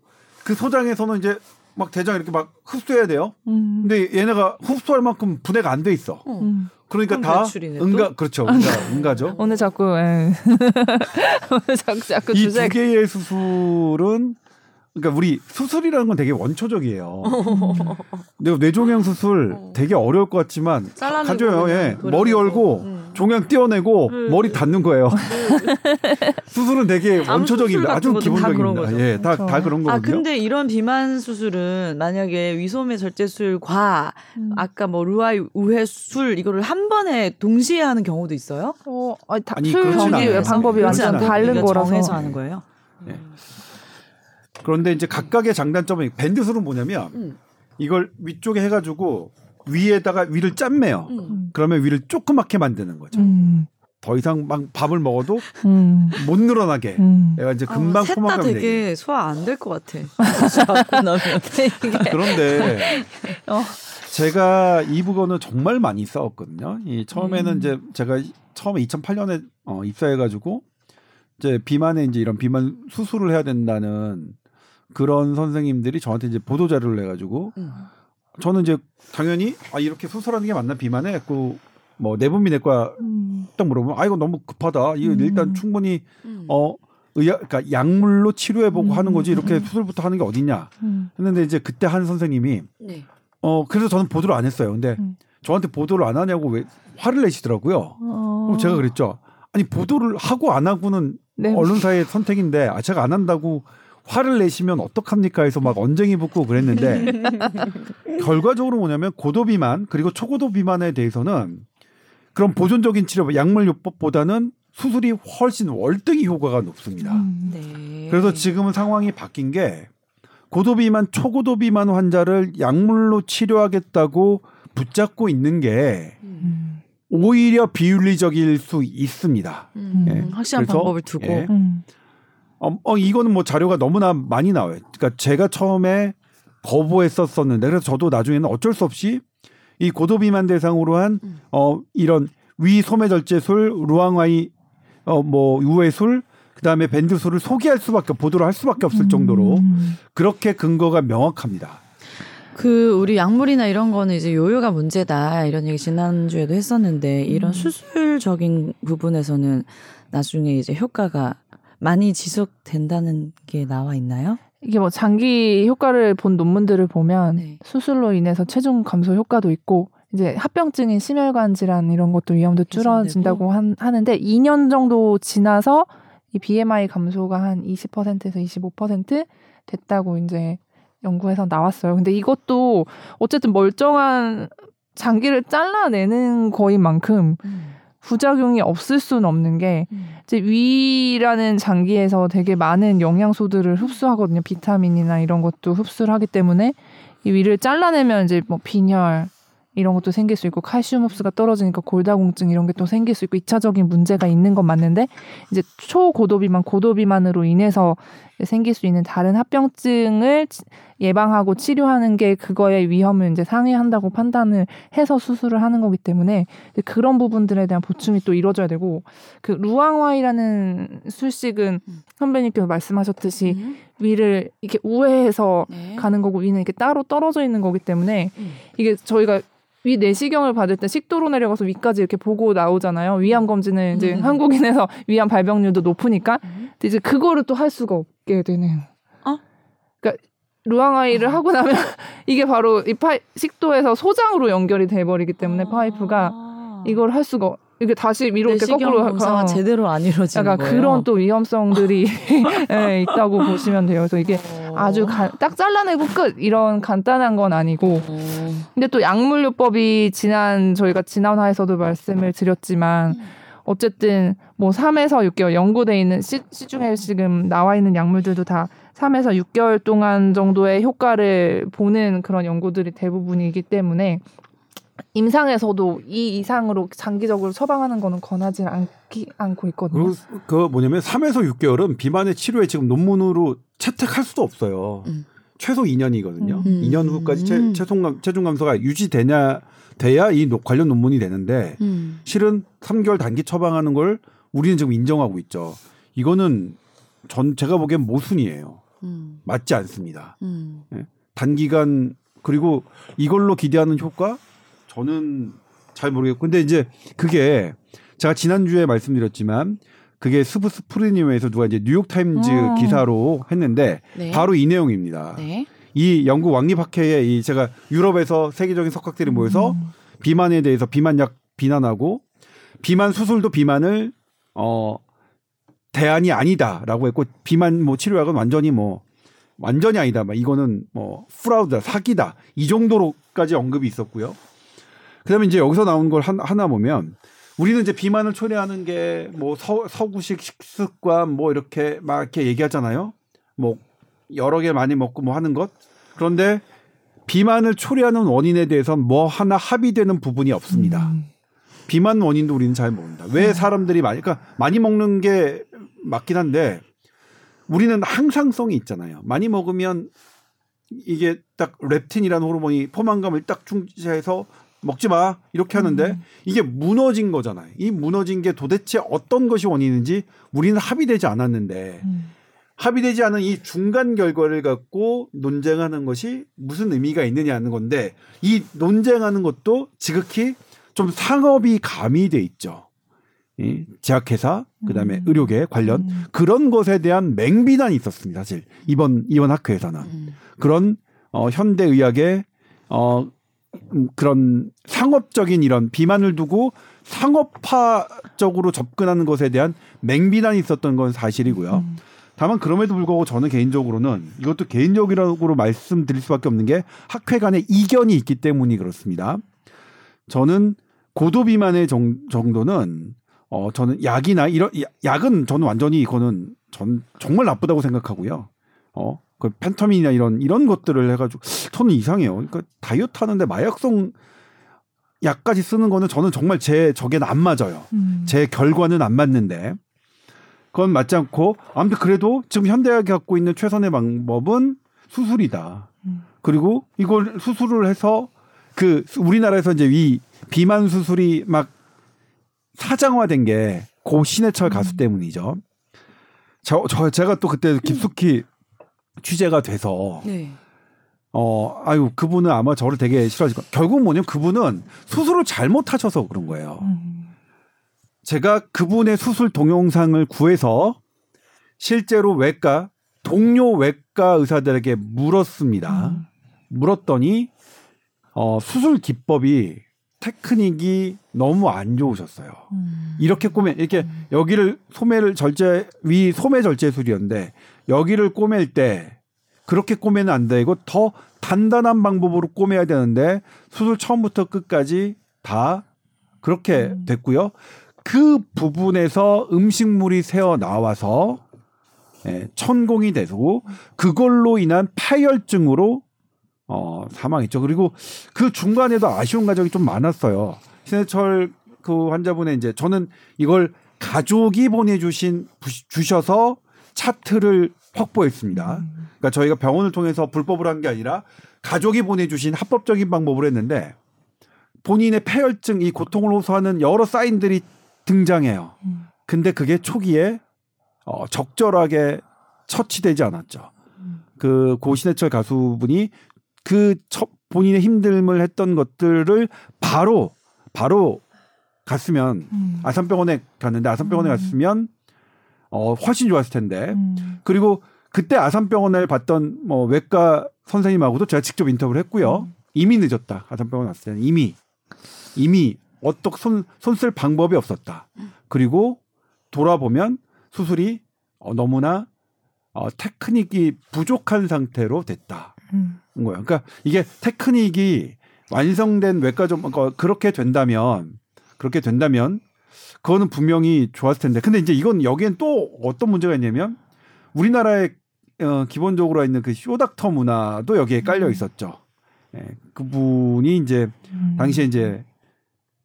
그 소장에서는 이제 막 대장 이렇게 막 흡수해야 돼요. 음. 근데 얘네가 흡수할 만큼 분해가 안 돼 있어. 어. 음. 그러니까 다 배출이네, 또? 응가 그렇죠. 응가 [laughs] 응가죠. 오늘 자꾸 예. 오늘 자꾸 자꾸 이 두 개의 수술은 그러니까 우리 수술이라는 건 되게 원초적이에요. 근데 뇌종양 수술 어. 되게 어려울 것 같지만 가져요. 예. 머리 열고 음. 종양 떼어내고 음. 머리 닫는 거예요. [laughs] 수술은 되게 원초적입니다. 아주 다 기본적입니다. 거죠. 예, 다다 그렇죠. 그런 거거든요. 아 근데 이런 비만 수술은 만약에 위소매 절제술과 음. 아까 뭐 루아 우회술 이거를 한 번에 동시에 하는 경우도 있어요? 어, 아니, 다, 아니, 술 않아요. 방법이 완전. 다른 거라서 정해서 하는 거예요. 네. 그런데 이제 각각의 장단점이 밴드술은 뭐냐면 음. 이걸 위쪽에 해가지고 위에다가 위를 짠매요. 음. 그러면 위를 조그맣게 만드는 거죠. 음. 더 이상 막 밥을 먹어도 음. 못 늘어나게. 음. 얘가 이제 금방 아, 셋다 포만감이 되게. 되게 소화 안 될 것 같아. [laughs] [laughs] 그런데 어. 제가 이 부분은 정말 많이 싸웠거든요. 이 처음에는 음. 이제 제가 처음에 2008년에 어, 입사해가지고 이제 비만에 이제 이런 비만 수술을 해야 된다는 그런 선생님들이 저한테 이제 보도 자료를 내가지고 음. 저는 이제 당연히 아 이렇게 수술하는 게 맞나 비만에 그 뭐 내분비 내과 음. 딱 물어보면 아 이거 너무 급하다. 이거 음. 일단 충분히 음. 어 의학 그러니까 약물로 치료해 보고 음. 하는 거지 이렇게 음. 수술부터 하는 게 어딨냐 음. 했는데 이제 그때 한 선생님이 네. 어 그래서 저는 보도를 안 했어요. 근데 음. 저한테 보도를 안 하냐고 왜 화를 내시더라고요. 어. 그럼 제가 그랬죠. 아니 보도를 하고 안 하고는 네. 언론사의 선택인데 아 제가 안 한다고 화를 내시면 어떡합니까 해서 막 언쟁이 붙고 그랬는데 [laughs] 결과적으로 뭐냐면 고도 비만 그리고 초고도 비만에 대해서는 그런 보존적인 치료 약물요법보다는 수술이 훨씬 월등히 효과가 높습니다. 음. 네. 그래서 지금은 상황이 바뀐 게 고도 비만, 초고도 비만 환자를 약물로 치료하겠다고 붙잡고 있는 게 음. 음. 오히려 비윤리적일 수 있습니다. 음. 예. 확실한 그래서, 방법을 두고 예. 음. 어, 어, 이거는 뭐 자료가 너무나 많이 나와요. 그러니까 제가 처음에 거부했었었는데 그래서 저도 나중에는 어쩔 수 없이 이 고도 비만 대상으로 한 음. 어, 이런 위 소매 절제술, 루앙와이 어, 뭐 우회술 그다음에 밴드술을 소개할 수밖에 보도를 할 수밖에 없을 정도로 음. 그렇게 근거가 명확합니다. 그 우리 약물이나 이런 거는 이제 요요가 문제다 이런 얘기 지난주에도 했었는데 이런 음. 수술적인 부분에서는 나중에 이제 효과가 많이 지속된다는 게 나와 있나요? 이게 뭐 장기 효과를 본 논문들을 보면 네. 수술로 인해서 체중 감소 효과도 있고 이제 합병증인 심혈관 질환 이런 것도 위험도 줄어진다고 한, 하는데 2년 정도 지나서 이 BMI 감소가 한 20%에서 25% 됐다고 이제 연구에서 나왔어요. 근데 이것도 어쨌든 멀쩡한 장기를 잘라내는 거인 만큼 부작용이 없을 수는 없는 게 이제 위라는 장기에서 되게 많은 영양소들을 흡수하거든요. 비타민이나 이런 것도 흡수를 하기 때문에 이 위를 잘라내면 이제 뭐 빈혈 이런 것도 생길 수 있고 칼슘 흡수가 떨어지니까 골다공증 이런 게 또 생길 수 있고 이차적인 문제가 있는 건 맞는데 이제 초고도 비만, 고도 비만으로 인해서 생길 수 있는 다른 합병증을 치- 예방하고 치료하는 게 그거의 위험을 이제 상회한다고 판단을 해서 수술을 하는 거기 때문에 그런 부분들에 대한 보충이 또 이루어져야 되고 그 루앙와이라는 술식은 음. 선배님께서 말씀하셨듯이 음. 위를 이렇게 우회해서 네. 가는 거고 위는 이렇게 따로 떨어져 있는 거기 때문에 음. 이게 저희가 위 내시경을 받을 때 식도로 내려가서 위까지 이렇게 보고 나오잖아요. 위암 검진은 이제 음. 한국인에서 [laughs] 위암 발병률도 높으니까 음. 이제 그거를 또 할 수가 없게 되는. 어? 그러니까 루앙아이를 어. 하고 나면 [laughs] 이게 바로 이 파, 식도에서 소장으로 연결이 돼 버리기 때문에 파이프가 아. 이걸 할 수가 이게 다시 위로 이렇게 거꾸로 검사가 어, 제대로 안 이루어지는 약간 거예요. 그런 또 위험성들이 [laughs] 예, 있다고 보시면 돼요. 그래서 이게 어. 아주 가- 딱 잘라내고 끝 이런 간단한 건 아니고 어. 근데 또 약물요법이 지난 저희가 지난 화에서도 말씀을 드렸지만 어쨌든 뭐 3에서 6개월 연구돼 있는 시, 시중에 지금 나와 있는 약물들도 다 3에서 6개월 동안 정도의 효과를 보는 그런 연구들이 대부분이기 때문에 임상에서도 이 이상으로 장기적으로 처방하는 거는 권하지 않기, 않고 있거든요. 그리고 그 뭐냐면 3에서 6개월은 비만의 치료에 지금 논문으로 채택할 수도 없어요. 음. 최소 2년이거든요. 음. 2년 후까지 체, 음. 체중, 감, 체중 감소가 유지되냐 돼야 이 노- 관련 논문이 되는데 음. 실은 3개월 단기 처방하는 걸 우리는 지금 인정하고 있죠. 이거는 전 제가 보기엔 모순이에요. 음. 맞지 않습니다. 음. 단기간 그리고 이걸로 기대하는 효과 저는 잘 모르겠고 근데 이제 그게 제가 지난주에 말씀드렸지만 그게 스브스 프리미엄에서 누가 이제 뉴욕 타임즈 음. 기사로 했는데 네. 바로 이 내용입니다. 네. 이 영국 왕립학회에 이 제가 유럽에서 세계적인 석학들이 모여서 음. 비만에 대해서 비만약 비난하고 비만 수술도 비만을 어 대안이 아니다라고 했고 비만 뭐 치료약은 완전히 뭐 완전히 아니다. 막 이거는 뭐 프라우드다 사기다 이 정도로까지 언급이 있었고요. 그다음에 이제 여기서 나온 걸 한- 하나 보면 우리는 이제 비만을 초래하는 게 뭐 서구식 식습관 뭐 이렇게 막 이렇게 얘기하잖아요. 뭐 여러 개 많이 먹고 뭐 하는 것. 그런데 비만을 초래하는 원인에 대해서 뭐 하나 합의되는 부분이 없습니다. 음. 비만 원인도 우리는 잘 모른다. 왜 사람들이 많이 그러니까 많이 먹는 게 맞긴 한데 우리는 항상성이 있잖아요. 많이 먹으면 이게 딱 렙틴이라는 호르몬이 포만감을 딱 중지해서 먹지 마 이렇게 하는데 이게 무너진 거잖아요. 이 무너진 게 도대체 어떤 것이 원인인지 우리는 합의되지 않았는데 음. 합의되지 않은 이 중간 결과를 갖고 논쟁하는 것이 무슨 의미가 있느냐는 건데 이 논쟁하는 것도 지극히 좀 상업이 가미돼 있죠. 이 제약회사 그다음에 음. 의료계 관련 음. 그런 것에 대한 맹비난이 있었습니다. 사실 이번 이번 학회에서는 음. 그런 어 현대 의학의 어 음, 그런 상업적인 이런 비만을 두고 상업화적으로 접근하는 것에 대한 맹비난이 있었던 건 사실이고요. 음. 다만 그럼에도 불구하고 저는 개인적으로는 이것도 개인적이라고 말씀드릴 수밖에 없는 게 학회 간에 이견이 있기 때문이 그렇습니다. 저는 고도 비만의 정, 정도는 어 저는 약이나 이런 야- 약은 저는 완전히 이거는 전 정말 나쁘다고 생각하고요. 어 그 펜터민이나 이런 이런 것들을 해가지고 저는 이상해요. 그러니까 다이어트 하는데 마약성 약까지 쓰는 거는 저는 정말 제 적에는 안 맞아요. 음. 제 결과는 안 맞는데 그건 맞지 않고 아무튼 그래도 지금 현대학이 갖고 있는 최선의 방법은 수술이다. 음. 그리고 이걸 수술을 해서 그 우리나라에서 이제 이 비만 수술이 막 사장화된 게 고 신해철 가수 음. 때문이죠. 저, 저 제가 또 그때 깊숙이 취재가 돼서 네. 어 아유 그분은 아마 저를 되게 싫어하실 거. 결국 뭐냐면 그분은 수술을 잘못하셔서 그런 거예요. 음. 제가 그분의 수술 동영상을 구해서 실제로 외과 동료 외과 의사들에게 물었습니다. 음. 물었더니 어, 수술 기법이 테크닉이 너무 안 좋으셨어요. 음. 이렇게 꼬매 이렇게 여기를 소매를 절제 위 소매 절제술이었는데 여기를 꼬맬 때 그렇게 꼬매는 안 되고 더 단단한 방법으로 꼬매야 되는데 수술 처음부터 끝까지 다 그렇게 음. 됐고요. 그 부분에서 음식물이 새어 나와서 예, 천공이 되고 그걸로 인한 파열증으로 어, 사망했죠. 그리고 그 중간에도 아쉬운 과정이 좀 많았어요. 신해철 그 환자분의 이제 저는 이걸 가족이 보내주신 부- 주셔서 차트를 확보했습니다. 음. 그러니까 저희가 병원을 통해서 불법을 한게 아니라 가족이 보내주신 합법적인 방법으로 했는데 본인의 폐혈증 이 고통을 호소하는 여러 사인들이 등장해요. 음. 근데 그게 초기에 어, 적절하게 처치되지 않았죠. 음. 그 고신해철 가수분이 그 처, 본인의 힘듦을 했던 것들을 바로 바로 갔으면 음. 아산병원에 갔는데 아산병원에 음. 갔으면 어 훨씬 좋았을 텐데 음. 그리고 그때 아산병원을 봤던 뭐 외과 선생님하고도 제가 직접 인터뷰를 했고요. 음. 이미 늦었다. 아산병원 왔을 때는 이미 이미 어떻게 손 손 쓸 방법이 없었다. 그리고 돌아보면 수술이 어, 너무나 어, 테크닉이 부족한 상태로 됐다. 음. 는 거예요. 그러니까 이게 테크닉이 완성된 외과 좀 어, 그렇게 된다면 그렇게 된다면 그거는 분명히 좋았을 텐데. 근데 이제 이건 여기엔 또 어떤 문제가 있냐면 우리나라에 어, 기본적으로 있는 그 쇼닥터 문화도 여기에 깔려 음. 있었죠. 예, 그분이 이제 음. 당시에 이제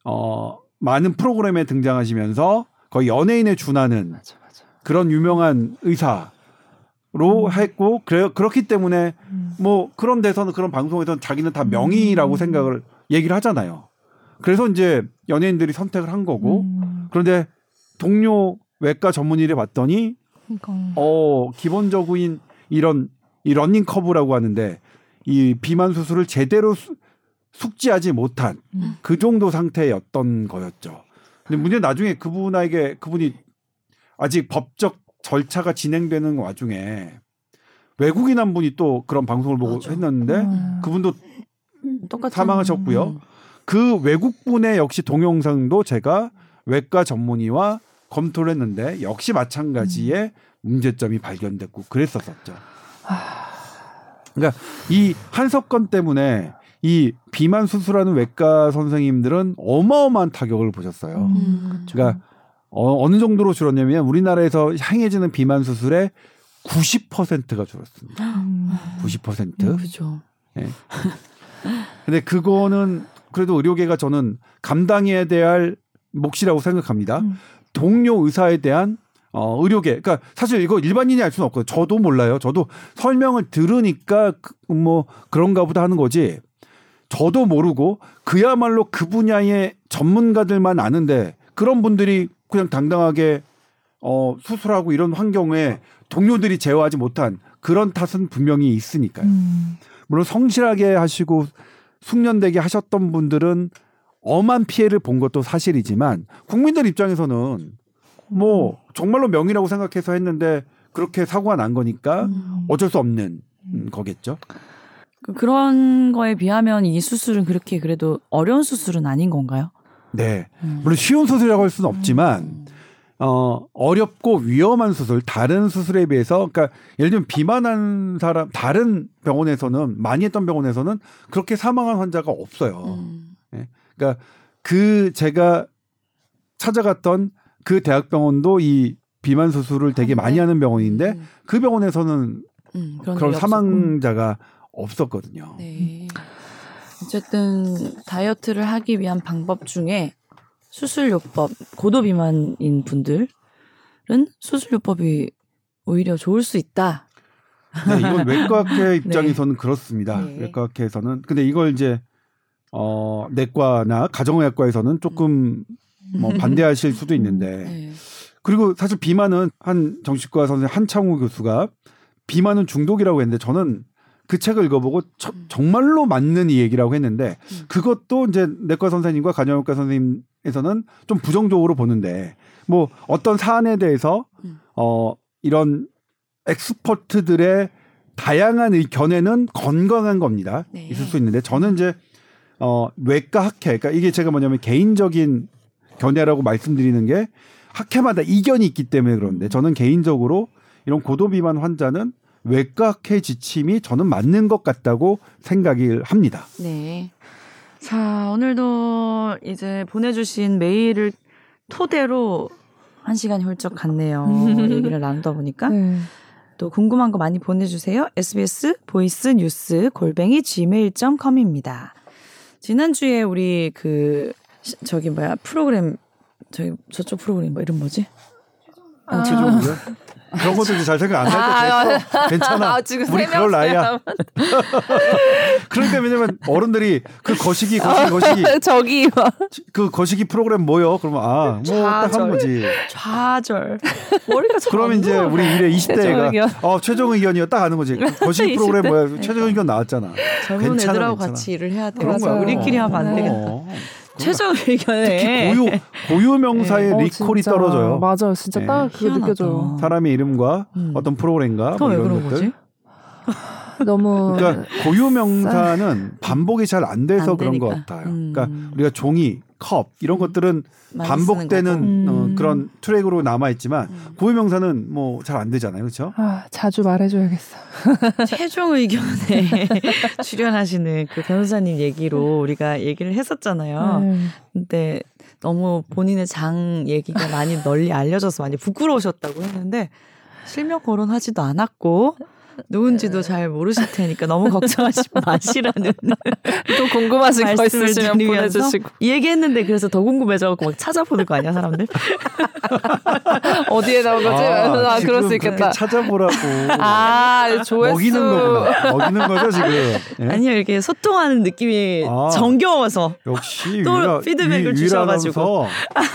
어 많은 프로그램에 등장하시면서 거의 연예인에 준하는 맞아 맞아. 그런 유명한 의사 로 음. 했고 그래 그렇기 때문에 음. 뭐 그런 데서는 그런 방송에서는 자기는 다 명의라고 음. 생각을 얘기를 하잖아요. 그래서 이제 연예인들이 선택을 한 거고 음. 그런데 동료 외과 전문의를 봤더니 그러니까. 어 기본적인 이런 이 learning curve라고 하는데 이 비만 수술을 제대로 수- 숙지하지 못한 음. 그 정도 상태였던 거였죠. 근데 문제 는 나중에 그분에게 그분이 아직 법적 절차가 진행되는 와중에 외국인 한 분이 또 그런 방송을 보고 맞아. 했는데 음. 그분도 똑같은 사망하셨고요. 음. 그 외국 분의 역시 동영상도 제가 외과 전문의와 검토를 했는데 역시 마찬가지의 문제점이 발견됐고 그랬었었죠. 그러니까 이 한석건 때문에 이 비만 수술하는 외과 선생님들은 어마어마한 타격을 보셨어요. 음, 그러니까 어, 어느 정도로 줄었냐면 우리나라에서 행해지는 비만 수술의 90%가 줄었습니다. 음. 90%. 음, 그죠. 근데 그거는 그래도 의료계가 저는 감당해야 될 몫이라고 생각합니다. 음. 동료 의사에 대한 어, 의료계. 그러니까 사실 이거 일반인이 알 수는 없거든요. 저도 몰라요. 저도 설명을 들으니까 그, 뭐 그런가 보다 하는 거지. 저도 모르고 그야말로 그 분야의 전문가들만 아는데 그런 분들이 그냥 당당하게 어, 수술하고 이런 환경에 동료들이 제어하지 못한 그런 탓은 분명히 있으니까요. 음. 물론 성실하게 하시고 숙련되게 하셨던 분들은 엄한 피해를 본 것도 사실이지만 국민들 입장에서는 뭐 정말로 명의라고 생각해서 했는데 그렇게 사고가 난 거니까 음. 어쩔 수 없는 음, 거겠죠. 그- 그런 거에 비하면 이 수술은 그렇게 그래도 어려운 수술은 아닌 건가요? 네. 음. 물론 쉬운 수술이라고 할 수는 없지만 음. 어 어렵고 위험한 수술 다른 수술에 비해서 그러니까 예를 들면 비만한 사람 다른 병원에서는 많이 했던 병원에서는 그렇게 사망한 환자가 없어요. 음. 그러니까 그 제가 찾아갔던 그 대학병원도 이 비만 수술을 되게 많이 하는 병원인데 음. 그 병원에서는 음, 그런, 그런 사망자가 없었거든요. 네. 어쨌든 다이어트를 하기 위한 방법 중에 수술요법 고도 비만인 분들은 수술요법이 오히려 좋을 수 있다. 네, 이건 외과학회 [laughs] 입장에서는 네. 그렇습니다. 네. 외과학회에서는 근데 이걸 이제 어 내과나 가정의학과에서는 조금 뭐 반대하실 수도 있는데 네. 그리고 사실 비만은 한 정신과 선생 한창우 교수가 비만은 중독이라고 했는데 저는 그 책을 읽어보고 저- 정말로 맞는 이 얘기라고 했는데 음. 그것도 이제 내과 선생님과 간염외과 선생님에서는 좀 부정적으로 보는데 뭐 어떤 사안에 대해서 음. 어 이런 엑스퍼트들의 다양한 의견에는 건강한 겁니다. 네. 있을 수 있는데 저는 이제 어 외과 학회 그러니까 이게 제가 뭐냐면 개인적인 견해라고 말씀드리는 게 학회마다 이견이 있기 때문에 그런데 저는 개인적으로 이런 고도 비만 환자는 외과 학회 지침이 저는 맞는 것 같다고 생각을 합니다. 네. 자, 오늘도 이제 보내주신 메일을 토대로 한 시간이 훌쩍 갔네요. [laughs] 얘기를 나누다 보니까. 네. 또 궁금한 거 많이 보내주세요. SBS voice news 골뱅이 gmail.com입니다. 지난주에 우리 그, 시- 저기 뭐야, 프로그램, 저기 저쪽 프로그램 뭐 이름 뭐지? 아. 최종이요? 그런 것도 이제 잘 생각 안 아, 할때 됐어. 괜찮아. 아, 지금 우리 세 그럴 나이야. 명. [laughs] 그러니까 왜냐면 어른들이 그 거시기 거시기 거시기 [laughs] 저기 막그 거시기 프로그램 뭐요? 그러면 아, 뭐딱 좌절. 한 거지. 좌절. 머리가 잘 그러면 안 이제. 우리 미래 20대가 의견. 어, 최종 의견이요. 딱 아는 거지. 그 [laughs] 거시기 프로그램 20대? 뭐야? 최종 의견 나왔잖아. 젊은 괜찮아, 애들하고 괜찮아. 같이 일을 해야 돼. 그런 거야. 우리끼리 하면 안 네. 되겠다. 어. 최종 의견에 특히 고유 고유 명사의 어, 리콜이 진짜. 떨어져요. 맞아요, 진짜 네. 딱 그게. 느껴져요. 사람의 이름과 음. 어떤 프로그램과 뭐왜 이런 그런 것들. 거지? [laughs] 너무 그러니까 고유 명사는 반복이 잘 안 돼서 안 그런 것 되니까. 같아요. 음. 그러니까 우리가 종이, 컵 이런 것들은 많이 반복되는. 어, 음. 그런 트랙으로 남아 있지만 음. 고유 명사는 뭐 잘 안 되잖아요, 그렇죠? 아, 자주 말해줘야겠어. [laughs] 최종 의견에 [laughs] 출연하시는 그 변호사님 얘기로 우리가 얘기를 했었잖아요. 네. 근데 너무 본인의 장 얘기가 많이 널리 알려져서 많이 부끄러우셨다고 했는데 실명 거론하지도 않았고 누군지도 잘 모르실 테니까 너무 걱정하지 [laughs] 마시라는 또 궁금하신 거 말씀을 있으시면 보내주시고 이 얘기했는데 그래서 더 궁금해져갖고 막 찾아보는 거 아니야 사람들? [laughs] 어디에 나온 거지? 아, 지금 그럴 수 있겠다. 찾아보라고. 아 조회수 먹이는 거구나. 먹이는 거죠 지금. 예? 아니요 이렇게 소통하는 느낌이 아. 정겨워서 역시 또 위라, 피드백을 위, 주셔가지고.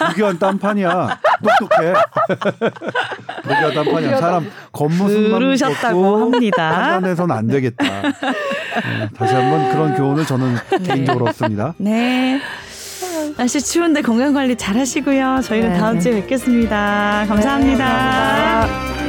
무기한 딴판이야. 똑똑해. [laughs] 무기한 딴판이야. 사람 겉모습만 먹고 합니다. 판단해서는 안 되겠다. 네, 다시 한번 그런 교훈을 저는 개인적으로 얻습니다. 네. 날씨 추운데 건강 관리 잘 하시고요. 저희는 네. 다음 주에 뵙겠습니다 감사합니다. 감사합니다.